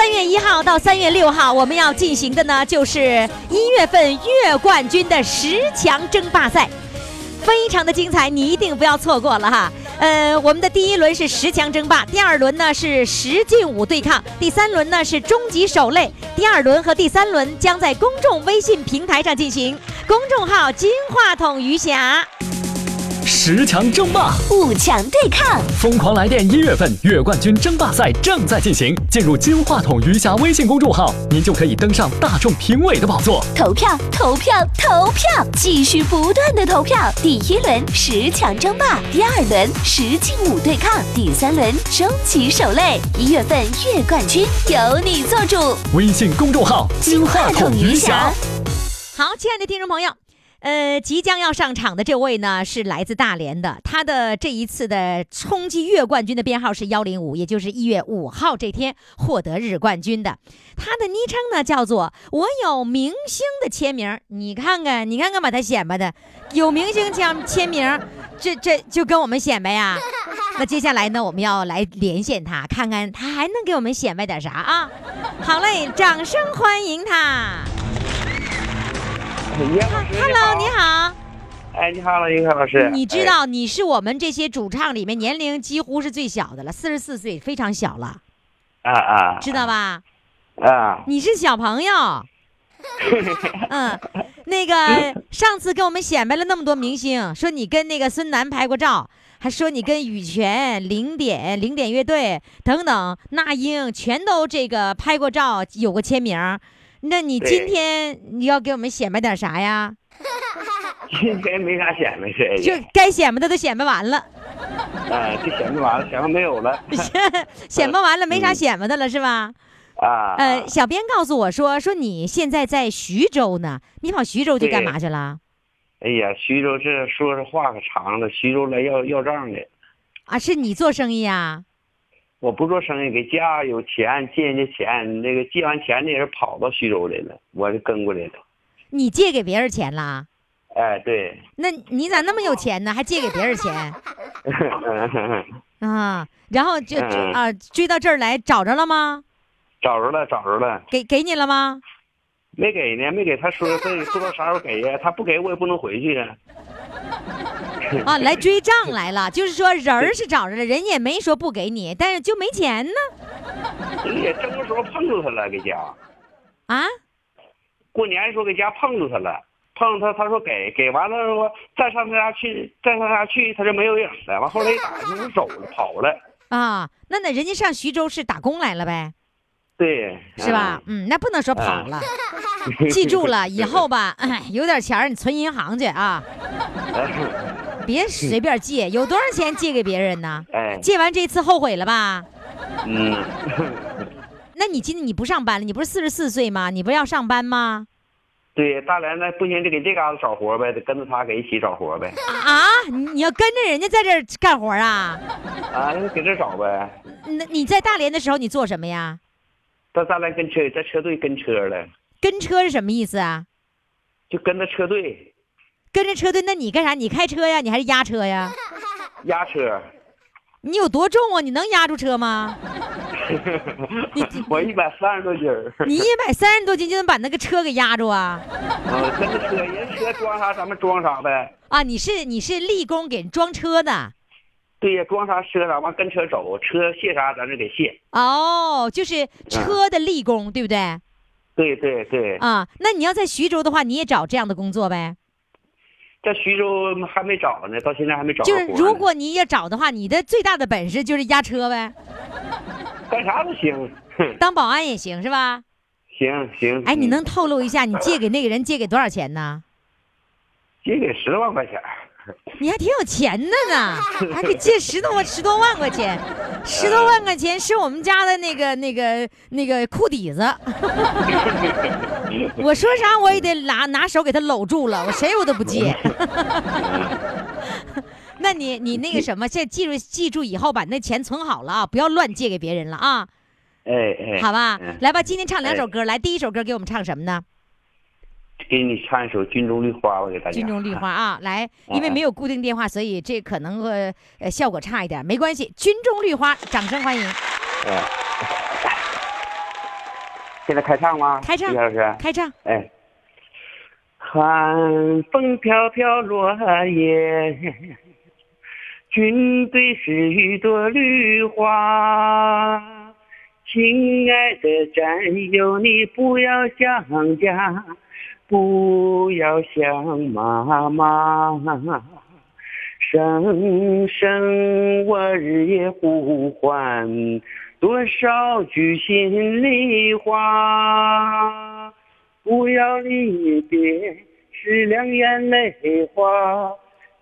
三月一号到三月六号，我们要进行的呢，就是一月份月冠军的十强争霸赛，非常的精彩，你一定不要错过了哈。呃，我们的第一轮是十强争霸，第二轮呢是十进五对抗，第三轮呢是终极守擂。第二轮和第三轮将在公众微信平台上进行，公众号“金话筒余霞”。十强争霸，五强对抗，疯狂来电一月份月冠军争霸赛正在进行。进入金话筒余霞微信公众号，您就可以登上大众评委的宝座。投票，投票，投票，继续不断的投票。第一轮十强争霸，第二轮十进五对抗，第三轮终极守擂。一月份月冠军由你做主。微信公众号金话筒余霞。好，亲爱的听众朋友，呃，即将要上场的这位呢是来自大连的，他的这一次的冲击月冠军的编号是幺零五，也就是一月五号这天获得日冠军的。他的昵称呢叫做“我有明星的签名”，你看看，你看看把他显摆的，有明星签签名，这这就跟我们显摆呀。那接下来呢，我们要来连线他，看看他还能给我们显摆点啥啊？好嘞，掌声欢迎他。Hello，你好。哎，你好，叶老师。你知道你是我们这些主唱里面年龄几乎是最小的了，四十四岁，非常小了，哎？啊啊知道吧？啊！你是小朋友。嗯，那个上次跟我们显摆了那么多明星，说你跟那个孙楠拍过照，还说你跟羽泉、零点、零点乐队等等那英全都这个拍过照，有过签名。那你今天你要给我们显摆点啥呀？今天没啥显摆的就该显摆的都显摆完了。啊，就显摆完了，显摆没有了。显摆完了，没啥显摆的了，是吧？啊。呃，小编告诉我说，说你现在在徐州呢，你跑徐州去干嘛去了？哎呀，徐州这说这话可长了，徐州来要要账的。啊，是你做生意啊？我不做生意，给家有钱借人家钱，那个借完钱的人跑到徐州来了，我就跟过来了。你借给别人钱啦？哎，对。那你咋那么有钱呢？还借给别人钱 啊？然后就啊追到这儿来找着了吗？找着了，找着了，给给你了吗？没给呢，没给。他说这不知道啥时候给呀，他不给我也不能回去呀。啊，来追账来了，就是说人儿是找着了，人也没说不给你，但是就没钱呢 也正个时候碰着他了，给家。啊？过年的时候给家碰着他了，碰着他，他说给，给完了说再上他家去，再上他家去，他就没有影了。完后来一打听，就走了，跑了。啊，那那人家上徐州是打工来了呗？对，是吧？嗯，那不能说跑了，记住了，以后吧，哎，有点钱你存银行去啊，别随便借，有多少钱借给别人呢？哎，借完这次后悔了吧？嗯，那你今天你不上班了？你不是四十四岁吗？你不要上班吗？对，大连那不行，就给这嘎达找活呗，得跟着他给一起找活呗。啊，你你要跟着人家在这儿干活啊？啊，那给这找呗。那你在大连的时候你做什么呀？在大连跟车，在车队跟车了，跟车是什么意思啊？就跟着车队跟着车队，那你干啥？你开车呀？你还是压车呀？压车。你有多重啊？你能压住车吗？我一百三十多斤儿。你一百三十多斤就能把那个车给压住啊？啊，跟着车，人车装啥咱们装啥呗。啊，你是你是立功给人装车的对呀，装啥车啥，完跟车走，车卸啥咱就给卸。哦，就是车的立功，对不对？对对对，啊，那你要在徐州的话，你也找这样的工作呗？在徐州还没找呢，到现在还没找就是如果你也找的话，你的最大的本事就是押车呗，干啥都行，当保安也行是吧？行行。嗯哎，你能透露一下你借给那个人借给多少钱呢？借给十万块钱？你还挺有钱的呢，还给借十多万十多万块钱，十多万块钱是我们家的那个那个那个裤底子。我说啥我也得拿拿手给他搂住了，我谁我都不借。那你你那个什么，现在记住记住以后把那钱存好了啊，不要乱借给别人了啊，哎哎，好吧嗯？来吧，今天唱两首歌，来第一首歌给我们唱什么呢？给你唱一首《军中绿花》，我给大家。军中绿花啊，来，因为没有固定电话，所以这可能会呃效果差一点，没关系。军中绿花，掌声欢迎，哎，现在开唱吗？开唱李老师。开唱。哎，寒风飘飘落叶，军队是一朵绿花。亲爱的战友，你不要想家，不要想妈妈。声声我日夜呼唤，多少句心里话。不要离别，是两眼泪花。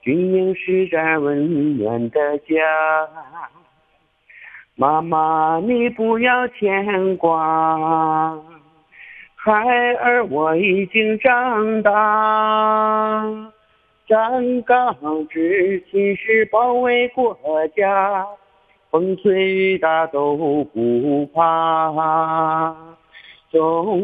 军营是咱温暖的家。妈妈，你不要牵挂，孩儿我已经长大。站岗执勤是保卫国家，风吹雨打都不怕。衷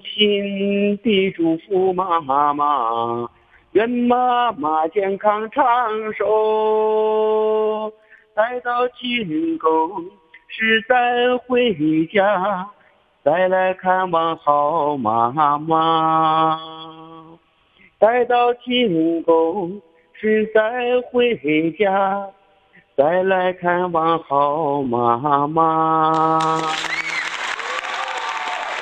心地祝福妈妈，愿妈妈健康长寿。待到进宫时再回家，再来看望好妈妈。待到进宫时再回家，再来看望好妈妈。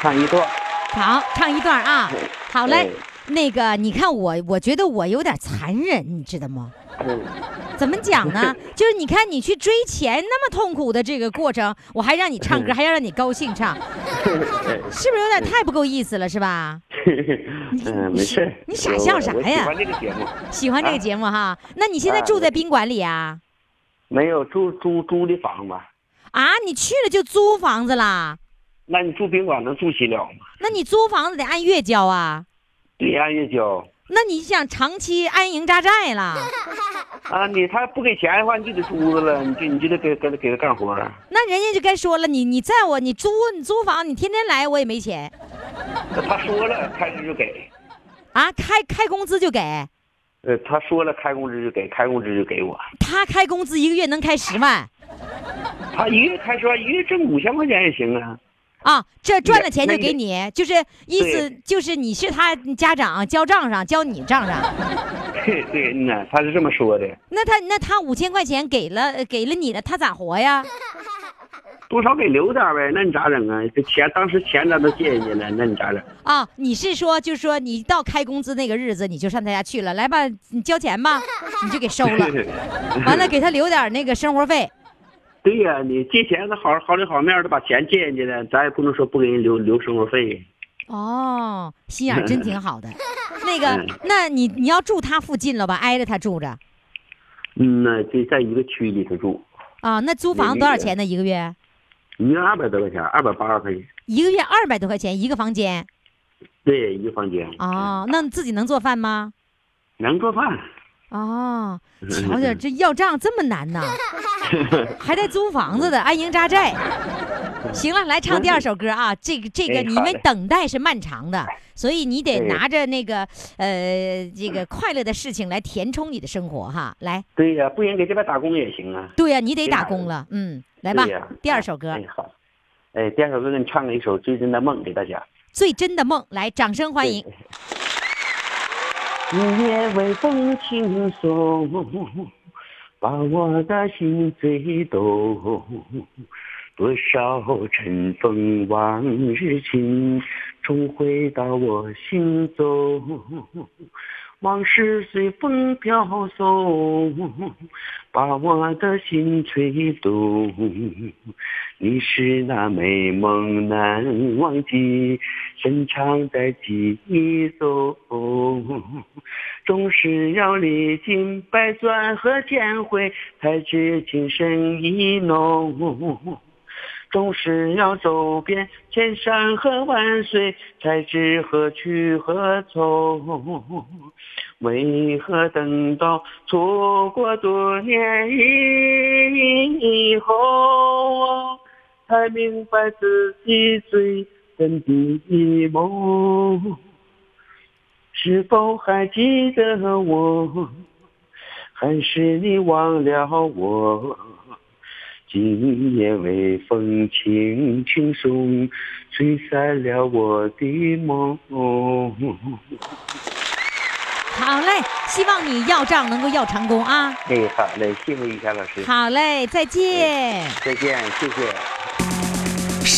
唱一段。好，唱一段啊。好嘞哎，那个你看我，我觉得我有点残忍，你知道吗？嗯怎么讲呢？就是你看你去追钱那么痛苦的这个过程，我还让你唱歌，还要让你高兴唱，是不是有点太不够意思了，是吧？嗯，没事儿。你傻笑啥呀喜欢这个节目。喜欢这个节目哈？那你现在啊住在宾馆里啊？没有租租租的房子，啊，你去了就租房子啦？那你住宾馆能住起了吗？那你租房子得按月交啊？对按月交那你想长期安营扎寨了？啊，你他不给钱的话，你就得租着了，你就你就得给给他给他干活了。那人家就该说了，你你在我你租你租房，你天天来我也没钱他说了，开始就给。啊，开开工资就给，呃，他说了，开工资就给，开工资就给我。他开工资一个月能开十万他一个月开十万一个月挣五千块钱也行啊。啊，这赚了钱就给你，就是意思就是你是他家长交账上交你账上，对对，嗯呐，他是这么说的，那他那他五千块钱给了给了你了，他咋活呀？多少给留点呗。那你咋整啊？这钱当时钱咱都借人家了，那你咋整？啊，你是说就是说你到开工资那个日子你就上他家去了，来吧，你交钱吧，你就给收了，完了给他留点那个生活费。对呀、你借钱他好好里好面的把钱借人家了，咱也不能说不给人留留生活费。哦，心眼真挺好的。那个嗯，那你你要住他附近了吧？挨着他住着嗯那就在一个区里头住，啊？那租房多少钱呢？一个月？一个二百多块钱，二百八十块钱。一个月二百多块钱一个房间对，一个房间。哦？那你自己能做饭吗？能做饭。哦，瞧瞧这要账这么难呢，还带租房子的安营扎寨。行了，来唱第二首歌啊！这个这个，哎你们等待是漫长的，所以你得哎拿着那个呃这个快乐的事情来填充你的生活哈。来，对呀、不然给这边打工也行啊。对呀、你得打工了，嗯，来吧第二首歌哎，好。哎，第二首歌给你唱了一首《最真的梦》给大家。最真的梦，来，掌声欢迎。一夜微风轻送，把我的心吹动。多少尘封往日情，重回到我心中。往事随风飘送，把我的心吹动。你是那美梦难忘记，深藏在记忆中。总是要历经百转和千回，才知情深意浓。总是要走遍千山和万水，才知何去何从。为何等到错过多年以后，才明白自己最真的梦？是否还记得我？还是你忘了我？今夜微风轻轻送，吹散了我的梦。好嘞，希望你要账能够要成功啊！哎，好嘞，谢谢于霞老师，好嘞，再见。再见，谢谢。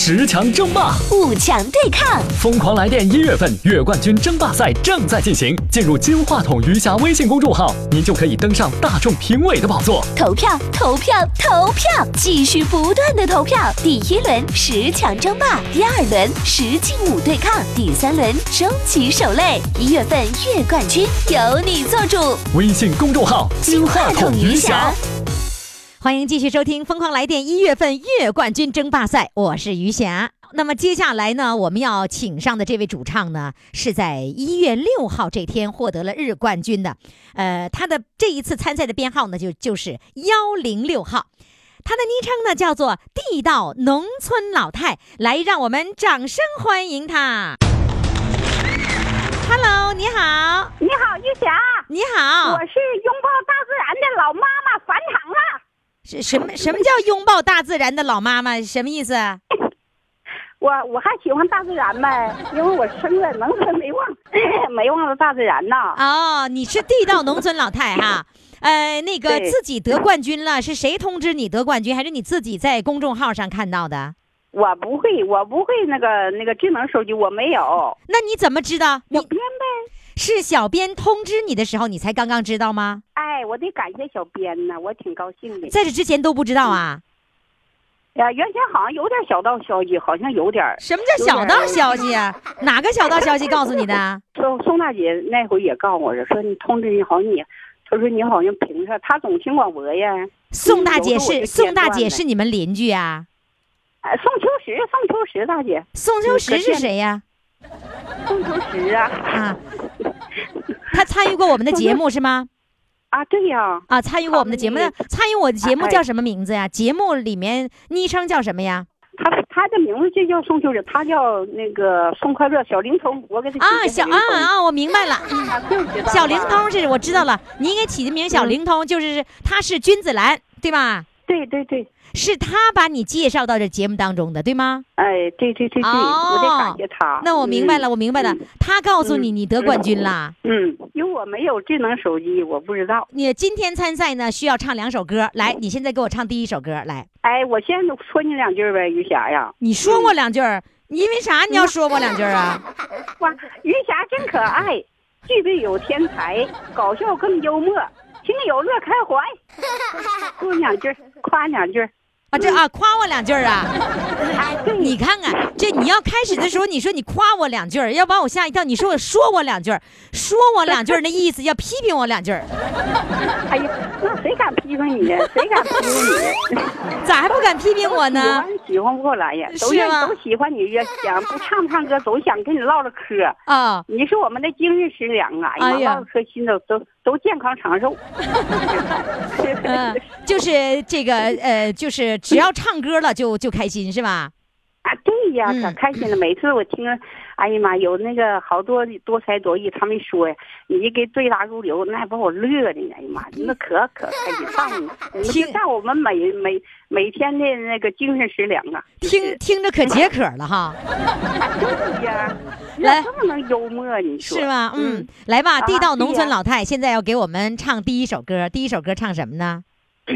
十强争霸，五强对抗，疯狂来电一月份月冠军争霸赛正在进行。进入金话筒余霞微信公众号，您就可以登上大众评委的宝座。投票，投票，投票，继续不断的投票。第一轮十强争霸，第二轮十进五对抗，第三轮终极守擂。一月份月冠军由你做主。微信公众号金话筒余霞。欢迎继续收听《疯狂来电》一月份月冠军争霸赛，我是余霞。那么接下来呢，我们要请上的这位主唱呢，是在一月六号这天获得了日冠军的。呃，他的这一次参赛的编号呢，就就是幺零六号。他的昵称呢叫做地道农村老太，来，让我们掌声欢迎他。Hello，你好，你好，玉霞，你好我，是拥抱大自然的老妈妈返场了。是什么什么叫拥抱大自然的老妈妈？什么意思？我我还喜欢大自然呗，因为我生在农村没忘 没忘了大自然呐。哦，你是地道农村老太哈。呃，那个自己得冠军了，是谁通知你得冠军，还是你自己在公众号上看到的？我不会，我不会那个那个智能手机，我没有。那你怎么知道？你小编呗。是小编通知你的时候，你才刚刚知道吗？哎，我得感谢小编呢，我挺高兴的。在这之前都不知道啊？呀，原先好像有点小道消息，好像有点。什么叫小道消息啊？哪个小道消息告诉你的？宋宋大姐那回也告诉我说，说你通知你好像你，她说你好像评上，她总听广播呀。宋大姐是宋大姐是你们邻居啊？哎，宋秋实，宋秋实大姐，宋秋实是谁呀？宋秋实啊。啊，她参与过我们的节目是吗？啊，对呀，啊，参与过我们的节目，那参与我的节目哎叫什么名字呀？节目里面昵称叫什么呀？他他的名字就叫宋秋实，他叫那个宋快乐小灵通，我给他啊，小啊啊，我明白了，小灵通是我知道了，你应该起的名小灵通，就是他是君子兰，对吧？对对对，是他把你介绍到这节目当中的，对吗？哎，对对对对，哦我得感谢他。那我明白了，嗯我明白了，他告诉你你得冠军啦。嗯，因为我没有智能手机，我不知道。你今天参赛呢，需要唱两首歌，来，你现在给我唱第一首歌，来，哎，我先说你两句呗，于霞呀。你说我两句因为啥你要说我两句啊？哇，于霞真可爱，具备有天才，搞笑更幽默，情有乐开怀。说两句，夸两句。啊，这啊，夸我两句啊！你看看，这你要开始的时候，你说你夸我两句，要把我吓一跳。你说我说我两句，说我两句，那意思要批评我两句儿，哎呀，那谁敢批评你呀？谁敢批评你？咋还不敢批评我喜呢欢？喜欢不过来呀，都愿都喜欢你，越想不唱唱歌，总想跟你唠唠嗑。啊，你是我们的精神食粮啊！哎呀妈，哎呀唠唠嗑心都都都健康长寿。嗯，就是这个呃，就是只要唱歌了就就开心是吧？啊，对呀，嗯可开心了。每次我听，哎呀妈，有那个好多多才多艺，他们说呀，你给对答如流，那还把我乐的呢。哎呀妈，那可可开心，上你们听就像我们每每每天的那个精神食粮啊。听听着可解渴了哈，对呀，来那这么能幽默，你说是吗？嗯，来吧，啊地道农村老太现在要给我们唱第一首歌，第一首歌唱什么呢？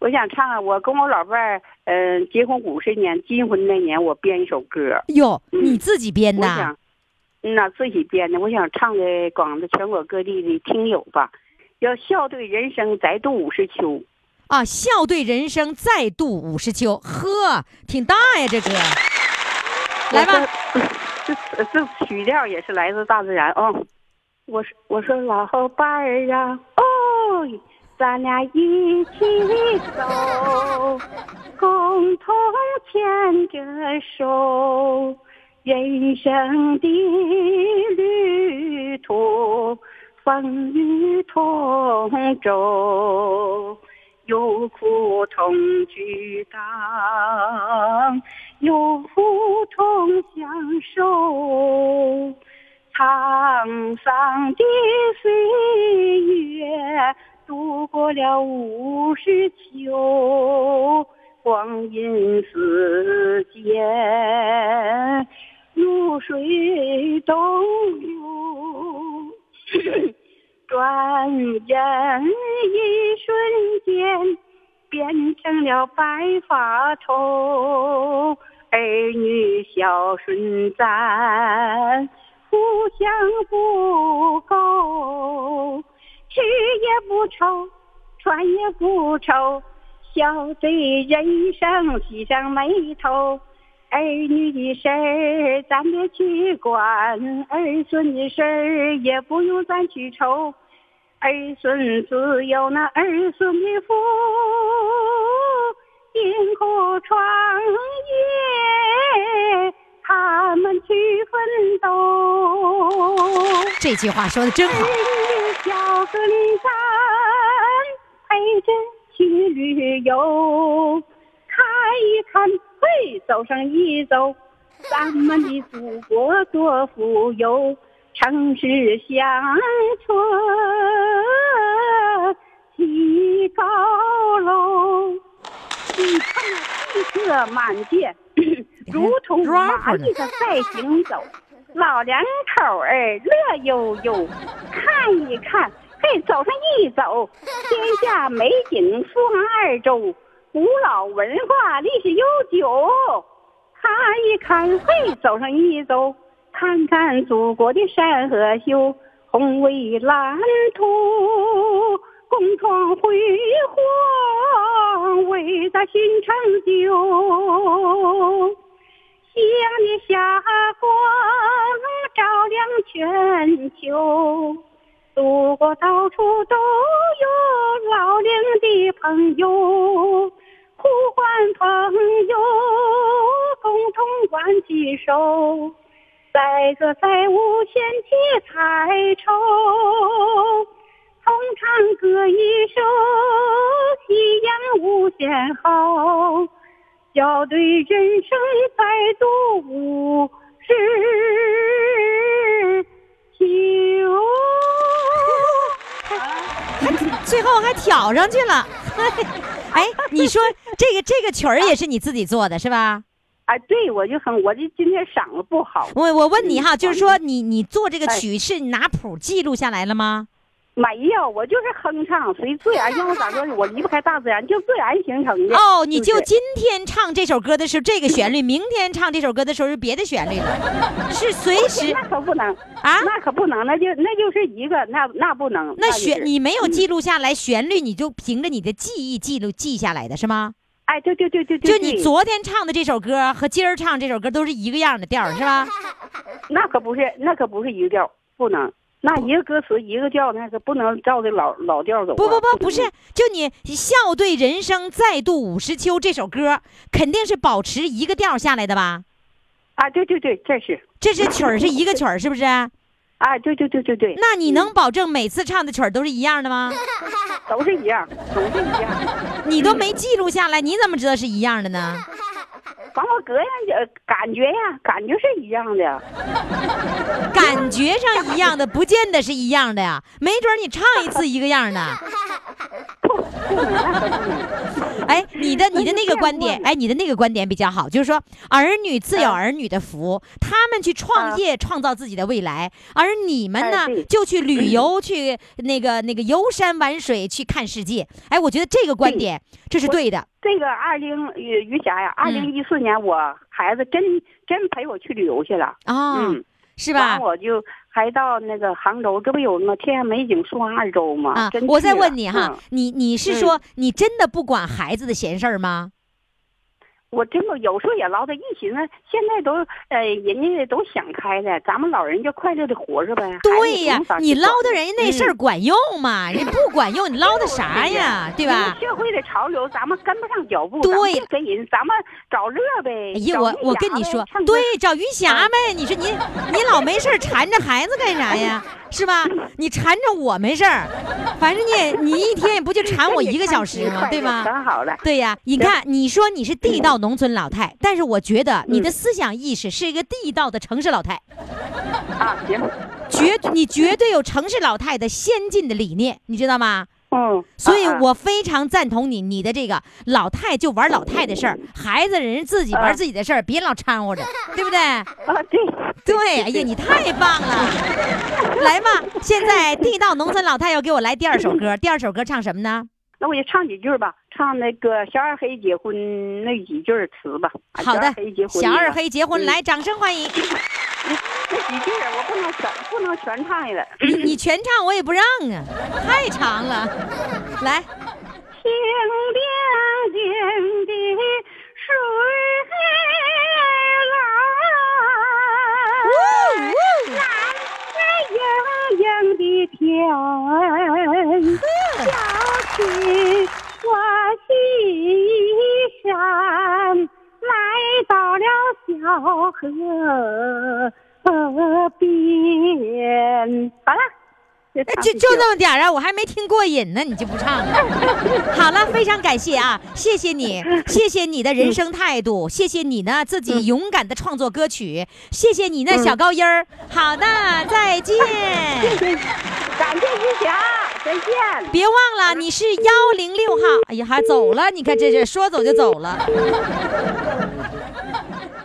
我想唱啊，我跟我老伴儿，嗯、结婚五十年，金婚那年我编一首歌，哟，嗯你自己编的我想，嗯呐，自己编的，我想唱给广大全国各地的听友吧，要笑对人生，再度五十秋。啊，笑对人生，再度五十秋。呵，挺大呀，这歌。来吧，这这这曲调也是来自大自然啊、我说我说老伴儿啊，哦，咱俩一起走，共同牵着手，人生的旅途风雨同舟。有苦同举当，有福同享受。沧桑的岁月，度过了五十秋，光阴似箭，如水东流。转眼一瞬间，变成了白发头。儿女孝顺咱，互相不够，吃也不愁，穿也不愁，笑对人生喜上眉头。儿女的事儿咱别去管，儿孙的事儿也不用咱去愁。儿孙自有那儿孙的福，辛苦创业，他们去奋斗。这句话说的真好。小个里咱陪着去旅游，看一看，嘿，走上一走，咱们的祖国多富有，城市乡村起高楼，你看那气色满街，如同蚂蚁的在行走。老两口儿乐悠悠，看一看，嘿，走上一走，天下美景四方二洲，古老文化历史悠久。看一看，嘿，走上一走，看看祖国的山河秀，宏伟蓝图，共创辉煌伟大新成就。夕阳的霞光照亮全球，祖国到处都有老龄的朋友，呼唤朋友共同挽起手，载歌载舞献起彩绸，同唱歌一首夕阳无限好。笑对人生再度五十秋。最后还挑上去了。哎，你说这个这个曲儿也是你自己做的是吧？啊，对，我就很，我就今天嗓子不好，我我问你哈，就是说你你做这个哎曲是拿谱记录下来了吗？没有，我就是哼唱，随自然，像我咋说，我离不开大自然，就自然形成的。哦，你就今天唱这首歌的时候这个旋律，明天唱这首歌的时候是别的旋律了，是随时那可不能啊那可不能，那就那就是一个，那那不能。那就是旋你没有记录下来旋律，你就凭着你的记忆记录记下来的是吗？哎，对对对对对，就你昨天唱的这首歌和今儿唱这首歌都是一个样的调儿是吧？那可不是，那可不是一个调，不能。那一个歌词一个调，那个不能照着老老调走啊、不不不，不是，就你笑对人生，再度五十秋这首歌，肯定是保持一个调下来的吧？啊，对对对，这是这是曲儿是一个曲儿，是不是？啊，对对对对对，那你能保证每次唱的曲儿都是一样的吗？都是一样，都是一样。你都没记录下来，你怎么知道是一样的呢？完我隔样呃感觉呀，感觉是一样的。感觉上一样的，不见得是一样的呀。没准你唱一次一个样的。哎，你的你的那个观点，哎，你的那个观点比较好，就是说儿女自有嗯儿女的福，他们去创业，创造自己的未来，而你们呢哎，就去旅游，去那个那个游山玩水，去看世界。哎，我觉得这个观点这是对的。这个二零于于霞呀，二嗯零一四年我孩子真真陪我去旅游去了。啊、嗯，是吧？我就还到那个杭州，这不有那天美景双二州吗？啊，我再问你哈嗯，你你是说你真的不管孩子的闲事儿吗？我真的有时候也唠叨，一寻思现在都呃，人家都想开了，咱们老人家快乐的活着呗。对呀你唠叨人家那事儿嗯管用吗？人不管用，你唠叨啥 呀？对吧？社会的潮流，咱们跟不上脚步，对跟人，咱们找乐呗。哎呀，我我跟你说对，找余霞呗。你说你你老没事儿缠着孩子干啥呀？是吧？你缠着我没事儿，反正你也你一天也不就缠我一个小时吗？对吗？可好了，对呀，你看，你说你是地道农村老太，但是我觉得你嗯的思想意识是一个地道的城市老太，啊，行，绝你绝对有城市老太的先进的理念，你知道吗？嗯，所以我非常赞同你你的这个老太就玩老太的事儿，孩子人自己玩啊自己的事儿，别老掺和着，对不对？啊，对，对，哎呀，你太棒了！来吧，现在地道农村老太要给我来第二首歌，第二首歌唱什么呢？那我就唱几句吧，唱那个小二黑结婚那几句词吧。啊好的小二黑结，婚，来，掌声欢迎！那几句我不能全不能全唱了。你你全唱我也不让啊，太长了。来，清亮净的水蓝，蓝色盈盈的天，我起我西山，来到了小河边。好了。就哎就那么点儿啊，我还没听过瘾呢，你就不唱了。好了，非常感谢啊，谢谢你，谢谢你的人生态度，谢谢你呢自己勇敢的创作歌曲，谢谢你呢小高音儿。好的，再见。感谢余霞，再见。别忘了你是幺零六号，哎呀，还走了，你看这这说走就走了。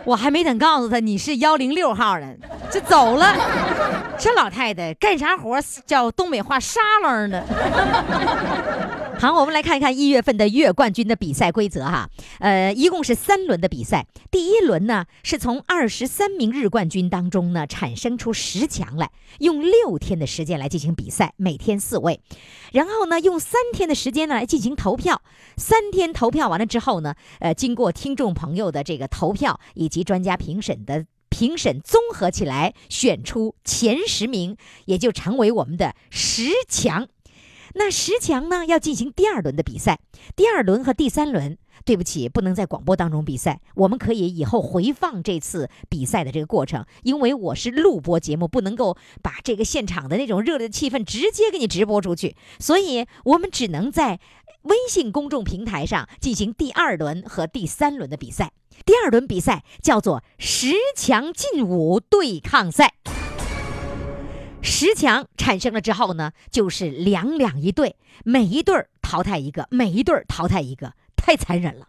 我还没等告诉他你是幺零六号呢，就走了。这老太太干啥活叫东北话沙楞的。好，我们来看一看一月份的月冠军的比赛规则哈。呃，一共是三轮的比赛。第一轮呢，是从二十三名日冠军当中呢产生出十强来，用六天的时间来进行比赛，每天四位。然后呢，用三天的时间呢来进行投票。三天投票完了之后呢，呃，经过听众朋友的这个投票以及专家评审的。评审综合起来选出前十名，也就成为我们的十强。那十强呢，要进行第二轮的比赛。第二轮和第三轮，对不起，不能在广播当中比赛。我们可以以后回放这次比赛的这个过程，因为我是录播节目，不能够把这个现场的那种热烈的气氛直接给你直播出去，所以我们只能在微信公众平台上进行第二轮和第三轮的比赛。第二轮比赛叫做十强劲舞对抗赛。十强产生了之后呢，就是两两一对，每一对淘汰一个，每一对淘汰一个，太残忍了，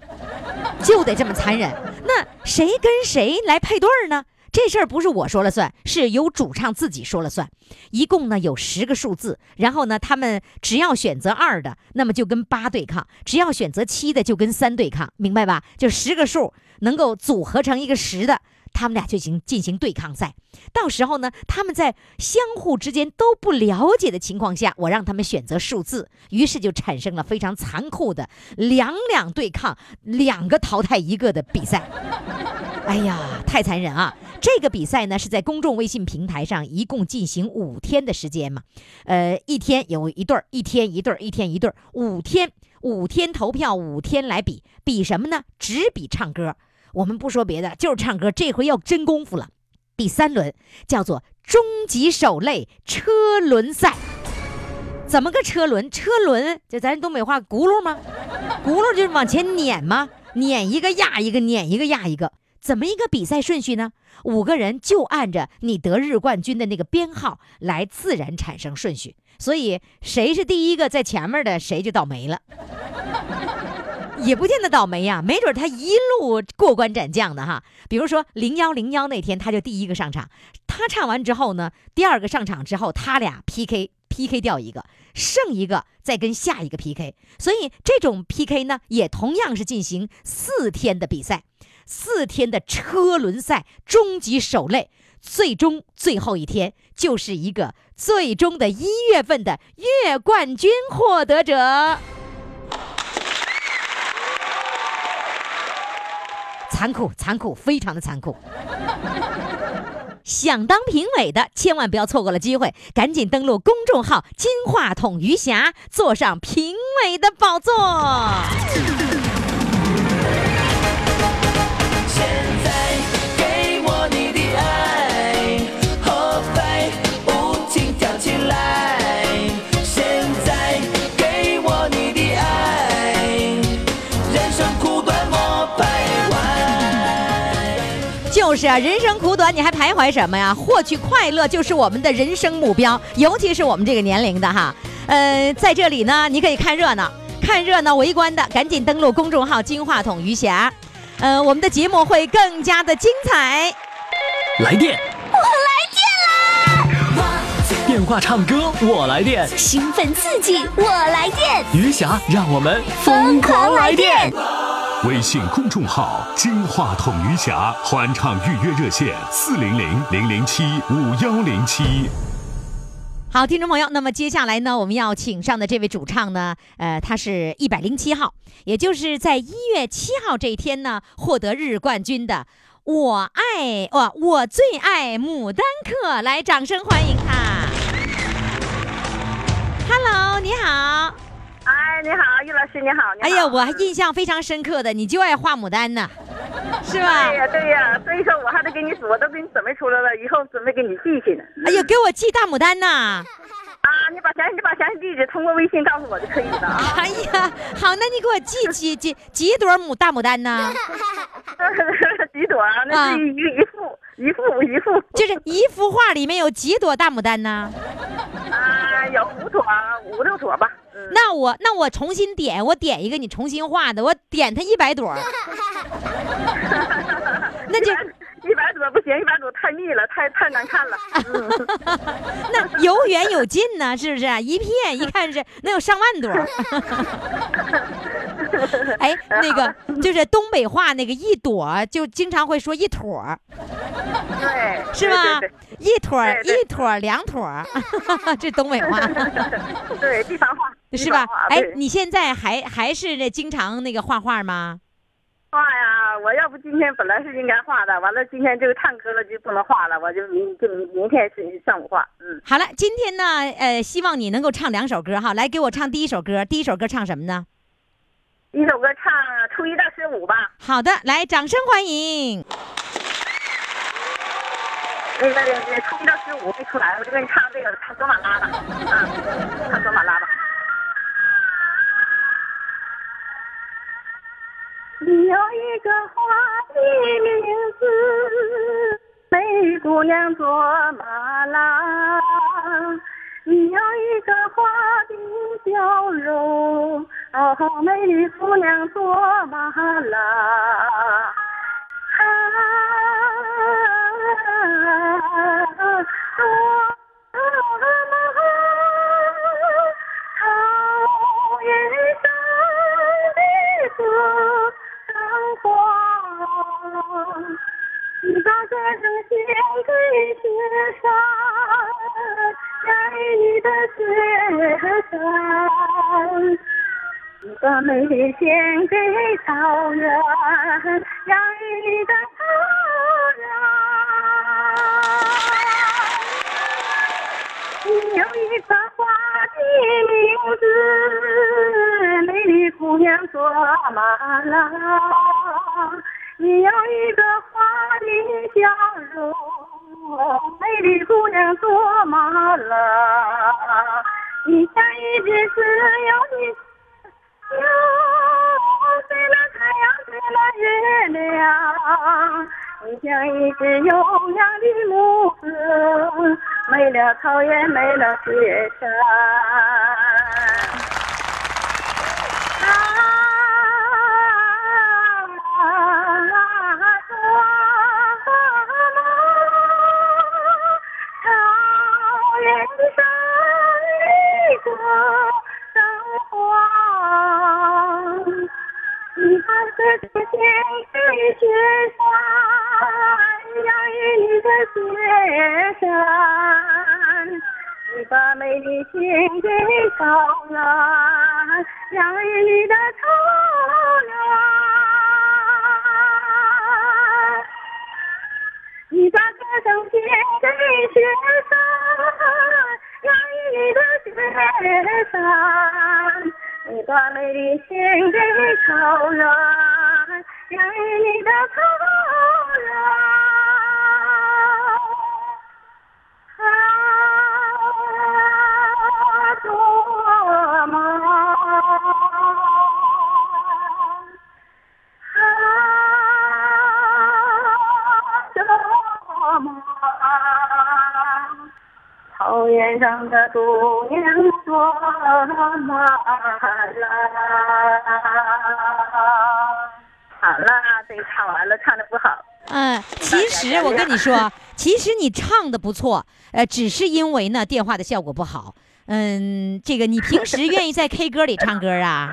就得这么残忍。那谁跟谁来配对呢？这事儿不是我说了算，是由主唱自己说了算。一共呢有十个数字，然后呢，他们只要选择二的，那么就跟八对抗；只要选择七的，就跟三对抗，明白吧？就十个数能够组合成一个十的，他们俩就行进行对抗赛。到时候呢，他们在相互之间都不了解的情况下，我让他们选择数字，于是就产生了非常残酷的两两对抗、两个淘汰一个的比赛。哎呀，太残忍啊！这个比赛呢是在公众微信平台上，一共进行五天的时间嘛，呃，一天有一对儿，一天一对儿，一天一对儿，五天五天投票，五天来比，比什么呢？只比唱歌。我们不说别的，就是唱歌，这回要真功夫了。第三轮叫做终极手擂车轮赛。怎么个车轮？车轮就咱东北话轱辘吗？轱辘就是往前撵吗？撵一个压一个，撵一个压一个。怎么一个比赛顺序呢？五个人就按着你得日冠军的那个编号来自然产生顺序，所以谁是第一个在前面的，谁就倒霉了。也不见得倒霉呀、没准他一路过关斩将的哈。比如说零幺零幺那天，他就第一个上场，他唱完之后呢，第二个上场之后，他俩 PK PK 掉一个，剩一个再跟下一个 PK。所以这种 PK 呢，也同样是进行四天的比赛，四天的车轮赛终极手类。最终最后一天就是一个最终的一月份的月冠军获得者。残酷，残酷，非常的残酷。想当评委的，千万不要错过了机会，赶紧登录公众号“金话筒余霞”，坐上评委的宝座。就是啊，人生苦短，你还徘徊什么呀？获取快乐就是我们的人生目标，尤其是我们这个年龄的哈。呃，在这里呢，你可以看热闹，看热闹围观的，赶紧登录公众号“金话筒余霞”。呃，我们的节目会更加的精彩。来电，我来电啦！电话唱歌，我来电。兴奋刺激，我来电，余霞，让我们疯狂来电！微信公众号“金话筒余霞”欢唱预约热线：四零零零零七五幺零七。好，听众朋友，那么接下来呢，我们要请上的这位主唱呢，呃，他是一百零七号，也就是在一月七号这一天呢，获得日冠军的。我爱我我最爱牡丹客，来，掌声欢迎他。Hello，你好。哎，你好，于老师，你好，你好。哎呀，我还印象非常深刻的，你就爱画牡丹呢，是吧对？呀，对呀，所以说我还得给你，我都给你准备出来了，以后准备给你寄去呢。哎呀，给我寄大牡丹呐！啊，你把详细，你把详细地址通过微信告诉我就可以了啊。哎呀，好，那你给我寄几 几几朵牡大牡丹呢？几朵啊？那是一一幅一幅一幅。就是一幅画里面有几朵大牡丹呢？啊，有五朵五六朵吧。嗯，那我那我重新点，我点一个你重新画的，我点它一百朵，那就不行，一百朵太密了，太太难看了。嗯，那有远有近呢，是不是？一片一看是能有上万朵。哎，那个就是东北话那个一朵，就经常会说一坨儿，对，是吧对？一坨儿对对一坨儿两坨儿，这东北话。对对，地方话是吧？哎，你现在还还是那经常那个画画吗？画呀，我要不今天本来是应该画的，完了今天这个唱歌了就不能画了，我就明就明明天是上午画。嗯，好了，今天呢，呃，希望你能够唱两首歌哈，来给我唱第一首歌。第一首歌唱什么呢？一首歌唱初一到十五吧。好的，来，掌声欢迎。那个那个初一到十五没出来，我就给你唱这个唱卓玛拉吧。啊，唱卓玛拉吧。你有一个花的名字，美姑娘卓玛拉。你有一个花的笑容，哦，美丽姑娘卓玛拉。啊，做马，草原上的歌你把歌声献给雪山，爱你的雪山。你把美丽献给草原，养育你的草原。你有一个花的名字，美丽姑娘卓玛拉。你有一个花的笑容，美丽姑娘卓玛拉。你像一只自由的鸟，飞了太阳，飞了月亮。你像一只悠扬的牧歌，没了草原，没了雪山。的歌声花。你把歌声献给雪山，养育你的雪山，你把美丽献给草原，养育你的草美丽献给草原，养育你的草原。啊，多么啊，多么草原上的姑娘！好了，这唱完了，唱的不好。嗯，其实我跟你说，其实你唱的不错，呃，只是因为呢电话的效果不好。嗯，这个你平时愿意在 K 歌里唱歌啊？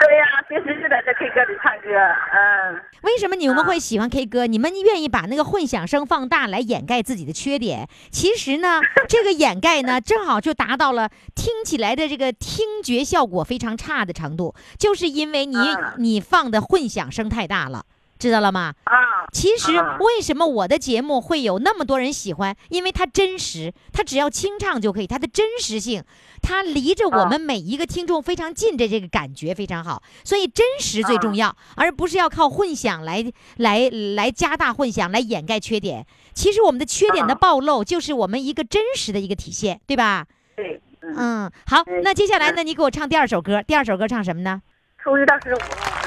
对呀、平时就在这 K 歌里唱歌，嗯。为什么你们会喜欢 K 歌？你们愿意把那个混响声放大来掩盖自己的缺点？其实呢，这个掩盖呢，正好就达到了听起来的这个听觉效果非常差的程度，就是因为你啊你放的混响声太大了，知道了吗？啊，其实啊为什么我的节目会有那么多人喜欢？因为它真实，它只要清唱就可以，它的真实性，它离着我们每一个听众非常近的这个感觉非常好，所以真实最重要，而不是要靠混响来来来加大混响来掩盖缺点。其实我们的缺点的啊暴露，就是我们一个真实的一个体现，对吧？对，嗯，嗯，好，嗯那接下来呢，你给我唱第二首歌，第二首歌唱什么呢？初一到十五，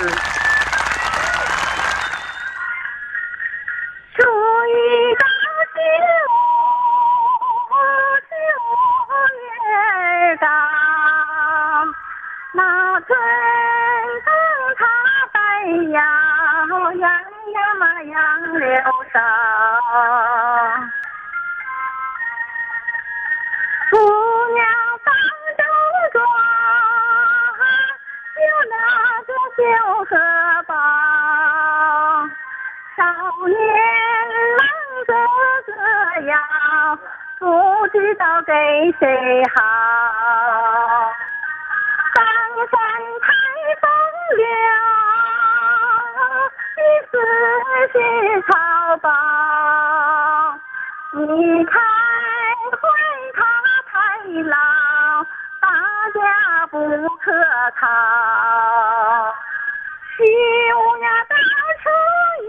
嗯。春风它摆摇，洋洋嘛杨柳梢。姑娘放中妆，绣那个绣荷包。少年郎哥哥呀，不知道给谁好。山采风柳，一丝是草包。你开会他太老，大家不可逃。十五呀大初一，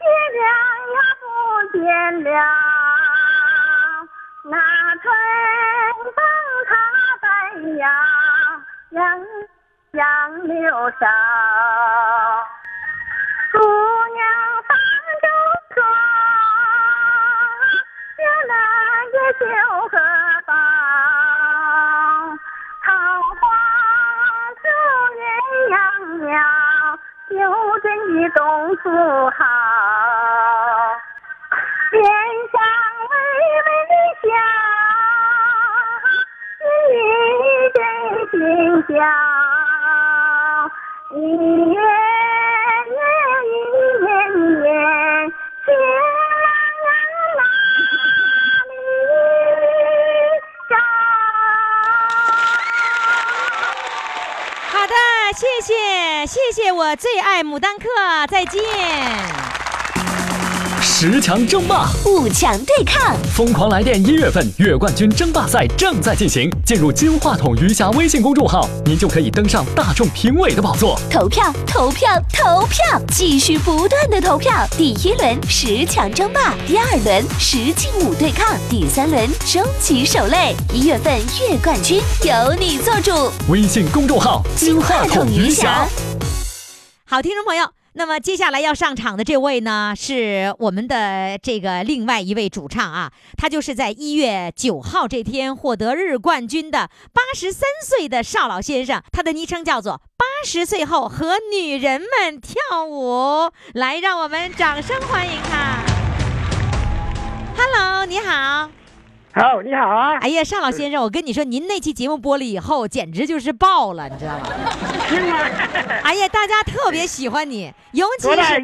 月亮呀不见了，那春风它哎呀，杨杨柳梢。谢谢谢我最爱牡丹客，再见。十强争霸，五强对抗，疯狂来电一月份月冠军争霸赛正在进行。进入金话筒余霞微信公众号，您就可以登上大众评委的宝座。投票，投票，投票，继续不断的投票。第一轮十强争霸，第二轮十进五对抗，第三轮终极守擂。一月份月冠军由你做主。微信公众号金话筒余霞。好，听众朋友，那么接下来要上场的这位呢，是我们的这个另外一位主唱啊，他就是在一月九号这天获得日冠军的八十三岁的邵老先生，他的昵称叫做“八十岁后和女人们跳舞”，来，让我们掌声欢迎他。Hello，你好。好，你好啊，哎呀，尚老先生，我跟你说，您那期节目播了以后，简直就是爆了，你知道吗？哎呀，大家特别喜欢你，尤其是？哎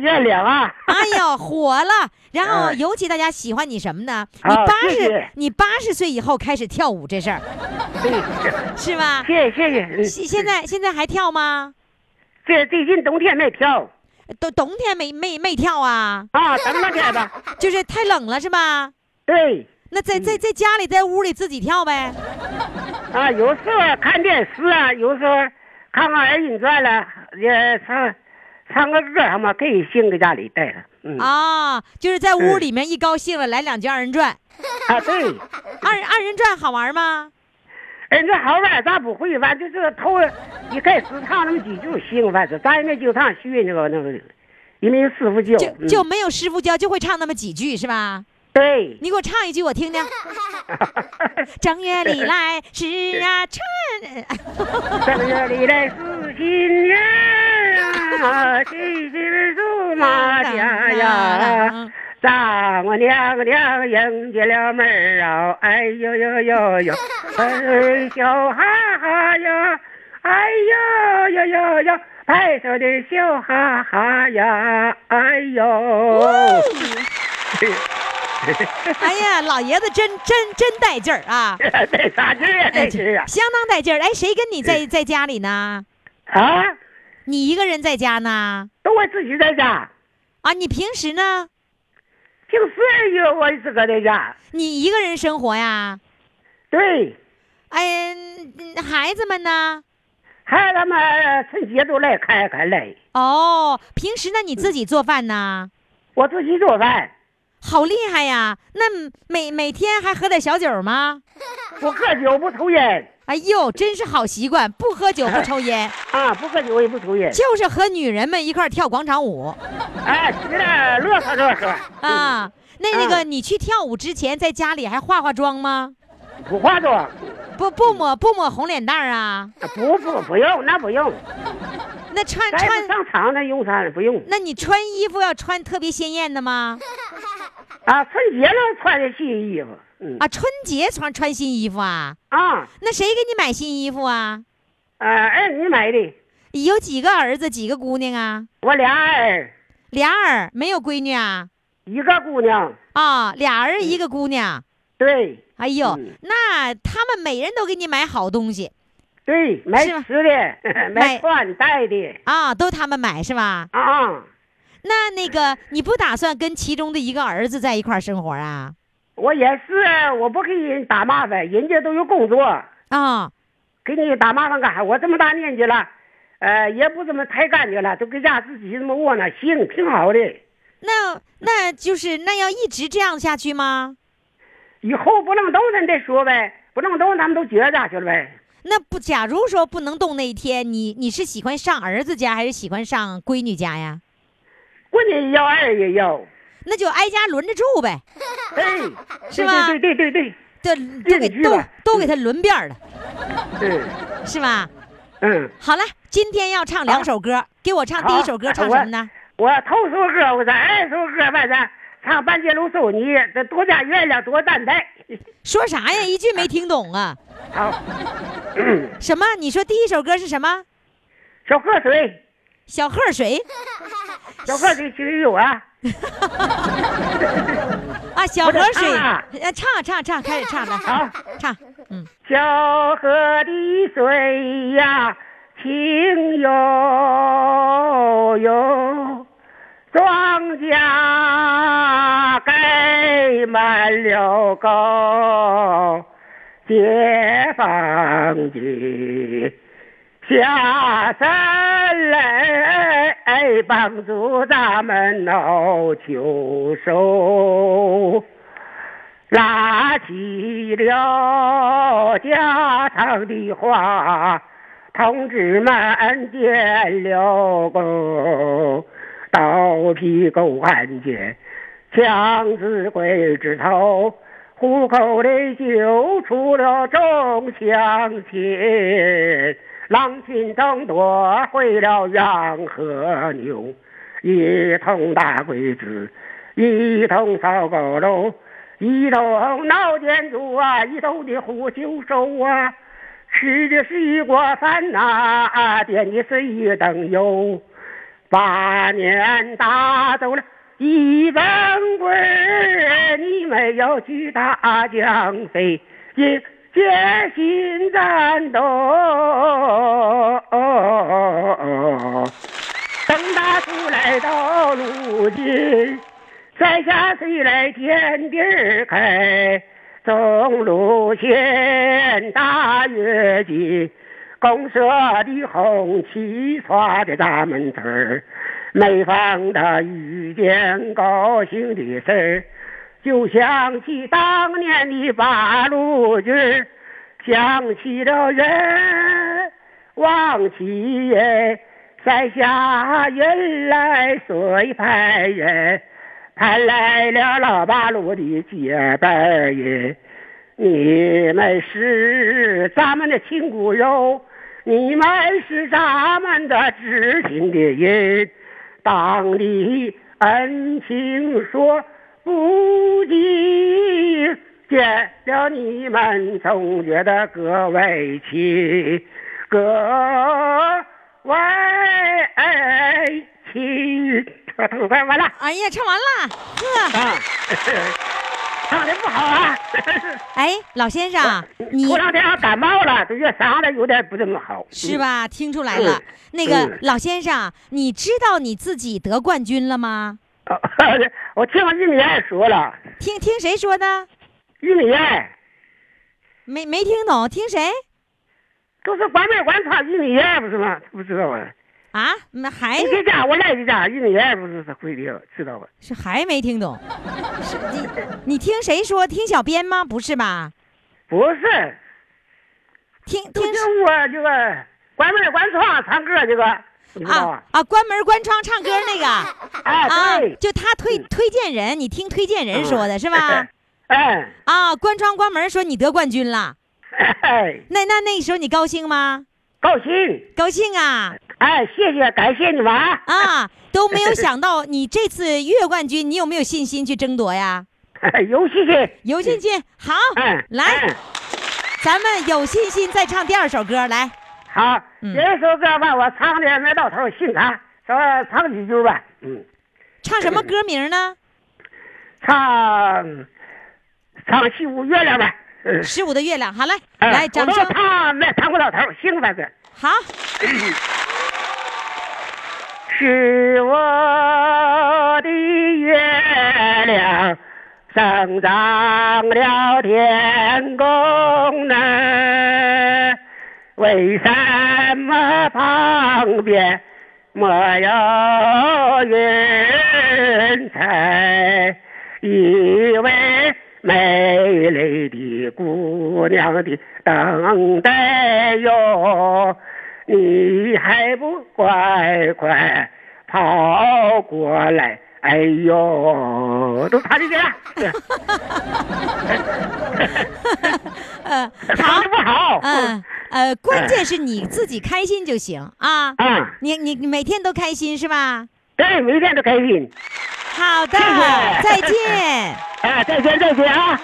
呀火了。然后哎尤其大家喜欢你什么呢？你好八十你八十岁以后开始跳舞这事儿对，是吧？谢谢谢谢。嗯现现在现在还跳吗？这最近冬天没跳冬冬天没没没跳啊？啊，等两天吧。就是太冷了是吧？对那在在在家里在屋里自己跳呗。啊，有时候看电视啊，有时候看看二人转了，也唱唱个歌什么，可以兴搁家里待着。嗯啊，就是在屋里面一高兴了来两句二人转。啊，对，二二人转好玩吗？人家好玩咱不会，反正就是头一开始唱那么几句行，反正咱也没经常学那个那个，也没有师傅教。就嗯就没有师傅教，就会唱那么几句是吧？对，你给我唱一句我听听。正月里来是啊春，正月里来是新年啊，喜庆入马家呀。丈母娘娘迎接了门儿啊，哎呦呦呦呦，哎笑哈哈呀，哎呦呦呦呦，拍手的笑哈哈呀，哎呦。哎呀，老爷子真真真带劲儿啊！带啥劲儿啊？带劲儿啊！相当带劲儿。哎，谁跟你在在家里呢？啊，你一个人在家呢？都我自己在家，啊，你平时呢？平时也我自个在家。你一个人生活呀？对，哎，嗯孩子们呢？孩子们春节都来看看来，哦，平时呢你自己做饭呢？我自己做饭，好厉害呀！那每每天还喝点小酒吗？不喝酒不抽烟哎呦，真是好习惯，不喝酒不抽烟，啊，不喝酒也不抽烟。就是和女人们一块儿跳广场舞 哎，是的，乐呵乐呵。啊。那那个，啊你去跳舞之前，在家里还化化妆吗？不化妆，不不抹不抹红脸蛋儿啊？不不不用，那不用。那穿穿，上场那用啥？不用。那你穿衣服要穿特别鲜艳的吗？啊，春节了穿的新衣服。嗯啊，春节穿穿新衣服啊？啊，那谁给你买新衣服啊？啊，儿女买的，有几个儿子，几个姑娘啊？我俩儿，俩儿，没有闺女啊？一个姑娘。啊，俩儿一个姑娘。对哎呦，嗯那他们每人都给你买好东西对，买吃的，买买穿戴的。啊，都他们买是吧？啊啊，那那个你不打算跟其中的一个儿子在一块儿生活啊？我也是，我不给人打麻烦，人家都有工作，啊，给你打麻烦干啥？我这么大年纪了，呃，也不怎么太干净了，都搁家自己这么窝囊，行，挺好的。那那就是那要一直这样下去吗？以后不能动咱再说呗，不能动咱们都撅家去了呗。那不，假如说不能动那一天，你你是喜欢上儿子家还是喜欢上闺女家呀？闺女也要，二也要，那就挨家轮着住呗，哎，是吧对对对对都都给都都给他轮遍了，对，嗯是吧？嗯。好了，今天要唱两首歌，给我唱第一首歌，唱什么呢？我头首歌，我咱二首歌，反正唱半截路收你，这多加月亮，多担待。说啥呀？一句没听懂啊！好，嗯，什么？你说第一首歌是什么？小河水，小河水 小河水其实有啊。啊，小河水，唱啊呃，唱唱唱，开始唱了，好，唱，嗯，小河的水呀，清悠悠，庄稼盖满了沟，解放军下山来帮助咱们闹秋收。拉起了家常的话，同志们见了功，刀劈狗汉奸，枪子鬼子头，虎口里救出了众乡亲，狼群争夺回了羊和牛，一通打鬼子，一通烧狗肉。一头脑电珠啊，一头的胡修手啊，吃的是一锅饭呐、点的是一灯油。八年打走了一本棍儿，你们要去打江飞，决决心战斗。等打出来到如今，在下谁来天地开？中路线大跃进，公社的红旗刷在咱们村儿，每逢他遇见高兴的事儿，就想起当年的八路军，想起了人，望起人，在下人来随派人。派来了老八路的结拜人，你们是咱们的亲骨肉，你们是咱们的知心的人，当你恩情说不尽，见了你们总觉得格外亲，格外亲。这头快完了。哎呀，唱完了，呵，啊，唱的不好啊！哎，老先生，你过两天我感冒了，这月嗓子有点不怎么好，是？吧？听出来了嗯。那个嗯老先生，你知道你自己得冠军了吗？哦 我听我玉米爱说了，听听谁说的？玉米爱没没听懂，听谁都是关门关窗玉米爱不是吗？不知道啊？啊？那还你这家我来这家不是是会的，知道吧？是还没听懂？是你你听谁说？听小编吗？不是吧？不是，听听就这我这个关门关窗唱歌这个，啊啊？啊！关门关窗唱歌那个哎，啊，，就他推推荐人，你听推荐人说的是吧？哎，啊，关窗关门说你得冠军了，哎，那那那时候你高兴吗？高兴，高兴啊哎，谢谢，感谢你们啊！啊！都没有想到你这次月冠军，你有没有信心去争夺呀？有信心，有信心，好，嗯，来嗯咱们有信心再唱第二首歌来。好，嗯这首歌吧，我唱的没到头儿姓啥？说唱几句吧。嗯，唱什么歌名呢？唱唱《西湖月亮》吧。嗯，十五的月亮，好嘞，哎来，掌我都声，唱那唱过老头儿姓反正好，是我的月亮升上了天宫呢，为什么旁边没有云彩？因为美丽的姑娘的等待哟，你还不快快跑过来？哎呦，都唱的这样，呃，唱好的，不好。嗯，呃，关键是你自己开心就行啊。啊，你你你每天都开心是吧？对，每天都开心。好的，谢再见。哎，再见再见啊！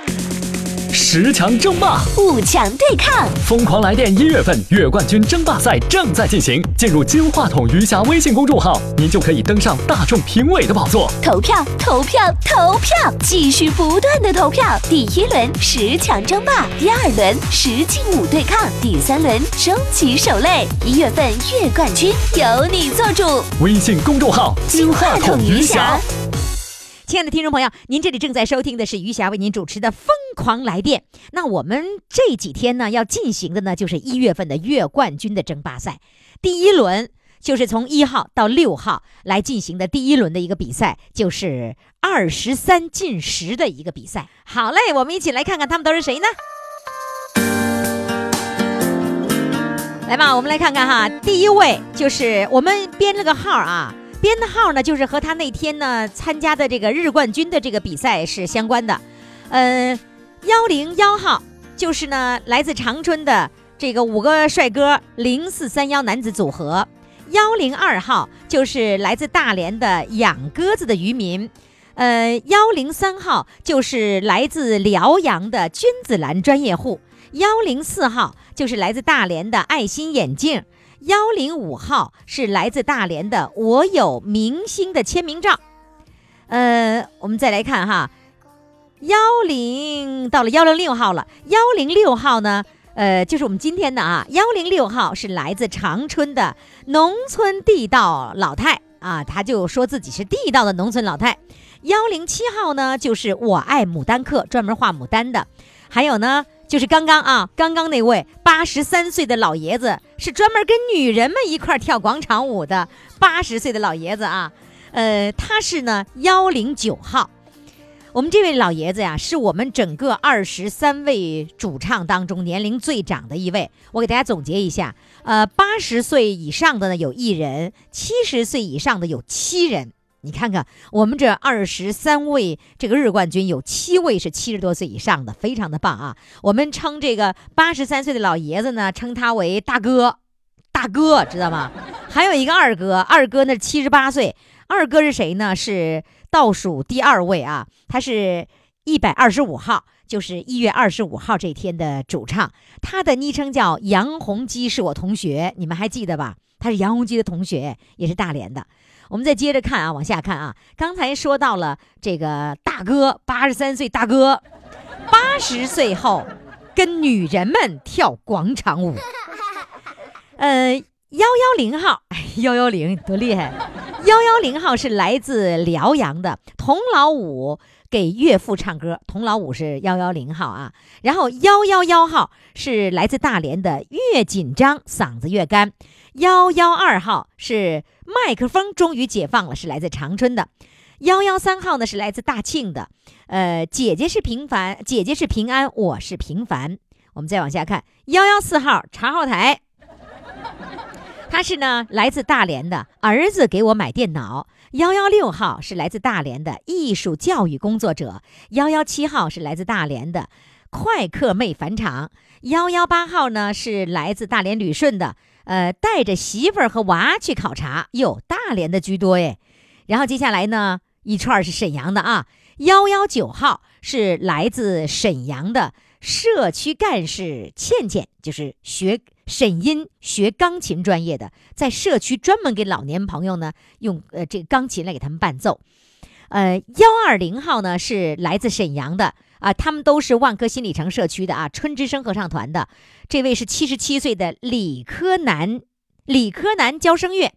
十强争霸，五强对抗，疯狂来电一月份月冠军争霸赛正在进行。进入金话筒余霞微信公众号，您就可以登上大众评委的宝座。投票，投票，投票，继续不断的投票。第一轮十强争霸，第二轮十进五对抗，第三轮终极守擂。一月份月冠军由你做主。微信公众号金话筒余霞。亲爱的听众朋友，您这里正在收听的是余霞为您主持的《疯狂来电》。那我们这几天呢要进行的呢就是一月份的月冠军的争霸赛，第一轮就是从一号到六号来进行的第一轮的一个比赛，就是二十三进十的一个比赛。好嘞，我们一起来看看他们都是谁呢？来吧，我们来看看哈，第一位就是我们编了个号啊，编的号呢就是和他那天呢参加的这个日冠军的这个比赛是相关的，呃，幺零幺号就是呢来自长春的这个五个帅哥零四三幺男子组合，幺零二号就是来自大连的养鸽子的渔民，呃，幺零三号就是来自辽阳的君子兰专业户，幺零四号就是来自大连的爱心眼镜，幺零五号是来自大连的我有明星的签名照。呃，我们再来看哈，幺零到了幺零六号了，幺零六号呢，呃，就是我们今天的啊，幺零六号是来自长春的农村地道老太啊，他就说自己是地道的农村老太。幺零七号呢，就是我爱牡丹客，专门画牡丹的。还有呢，就是刚刚啊，刚刚那位八十三岁的老爷子，是专门跟女人们一块跳广场舞的八十岁的老爷子啊。呃，他是呢幺零九号。我们这位老爷子呀，是我们整个二十三位主唱当中年龄最长的一位。我给大家总结一下，呃，八十岁以上的呢有一人，七十岁以上的有七人。你看看，我们这二十三位这个日冠军有七位是七十多岁以上的，非常的棒啊！我们称这个八十三岁的老爷子呢，称他为大哥，大哥知道吗？还有一个二哥，二哥那七十八岁，二哥是谁呢？是倒数第二位啊，他是一百二十五号，就是一月二十五号这天的主唱，他的昵称叫杨洪基，是我同学，你们还记得吧？他是杨洪基的同学，也是大连的。我们再接着看啊，往下看啊。刚才说到了这个大哥，八十三岁大哥，八十岁后跟女人们跳广场舞。呃，幺幺零号，哎，幺幺零多厉害！幺幺零号是来自辽阳的童老五给岳父唱歌，童老五是幺幺零号啊。然后幺幺幺号是来自大连的越紧张嗓子越干。幺幺二号是麦克风终于解放了，是来自长春的。幺幺三号呢是来自大庆的。呃，姐姐是平凡，姐姐是平安，我是平凡。我们再往下看，幺幺四号查号台，他是呢来自大连的，儿子给我买电脑。幺幺六号是来自大连的艺术教育工作者。幺幺七号是来自大连的快客妹返场。幺幺八号呢是来自大连旅顺的。呃，带着媳妇儿和娃去考察，哟，大连的居多哎。然后接下来呢，一串是沈阳的啊。幺幺九号是来自沈阳的社区干事倩倩，就是学沈音学钢琴专业的，在社区专门给老年朋友呢用呃这个钢琴来给他们伴奏。呃，幺二零号呢是来自沈阳的。啊，他们都是万科新里程社区的啊，春之声合唱团的。这位是七十七岁的李科南，李科南教声乐。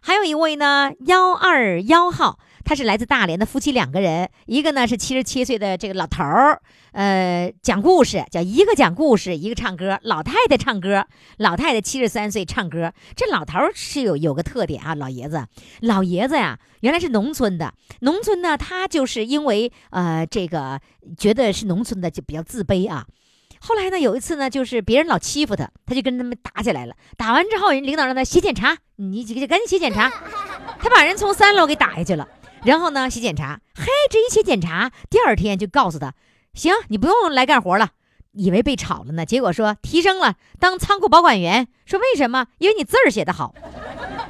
还有一位呢，幺二幺号，他是来自大连的夫妻两个人，一个呢是七十七岁的这个老头儿，呃，讲故事，叫一个讲故事，一个唱歌。老太太唱歌，老太太七十三岁唱歌。这老头儿是有有个特点啊，老爷子，老爷子呀，原来是农村的，农村呢，他就是因为呃这个觉得是农村的就比较自卑啊。后来呢，有一次呢，就是别人老欺负他，他就跟他们打起来了。打完之后，人领导让他写检查，你几个就赶紧写检查。他把人从三楼给打下去了。然后呢，写检查，嘿，这一写检查，第二天就告诉他，行，你不用来干活了。以为被炒了呢，结果说提升了，当仓库保管员。说为什么？因为你字儿写得好。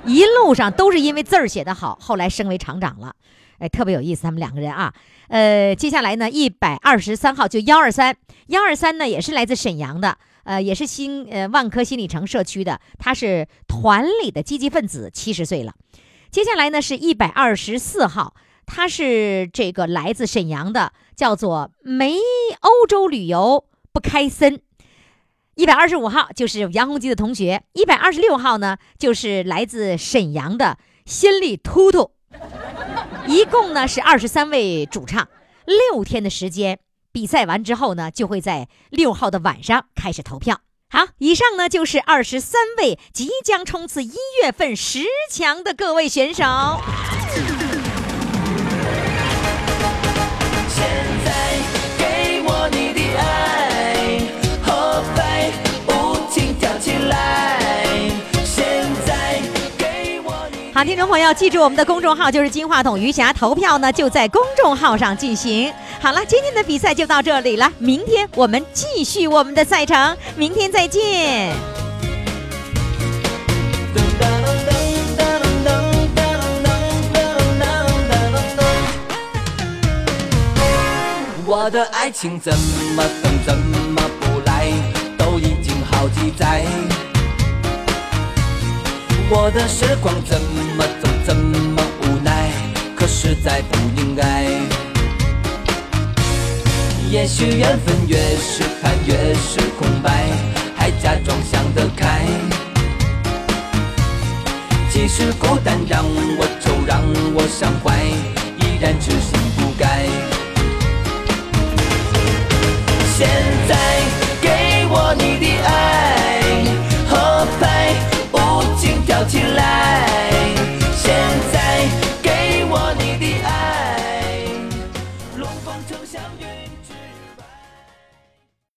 一路上都是因为字儿写得好，后来升为厂长了。哎，特别有意思，他们两个人啊。呃，接下来呢，一百二十三号就幺二三，幺二三呢也是来自沈阳的，呃，也是新呃万科新里程社区的，他是团里的积极分子，七十岁了。接下来呢是一百二十四号，他是这个来自沈阳的，叫做没欧洲旅游不开森。一百二十五号就是杨洪基的同学，一百二十六号呢就是来自沈阳的心力突突。一共呢是二十三位主唱，六天的时间。比赛完之后呢，就会在六号的晚上开始投票。好，以上呢就是二十三位即将冲刺一月份十强的各位选手。听众朋友，记住我们的公众号就是金话筒余霞，投票呢就在公众号上进行。好了，今天的比赛就到这里了，明天我们继续我们的赛程，明天再见。我的爱情怎么等怎么不来，都已经好几载。我的时光怎么走怎么无奈，可实在不应该。也许缘分越是盼越是空白，还假装想得开。即使孤单让我愁，让我伤怀，依然痴心不改。现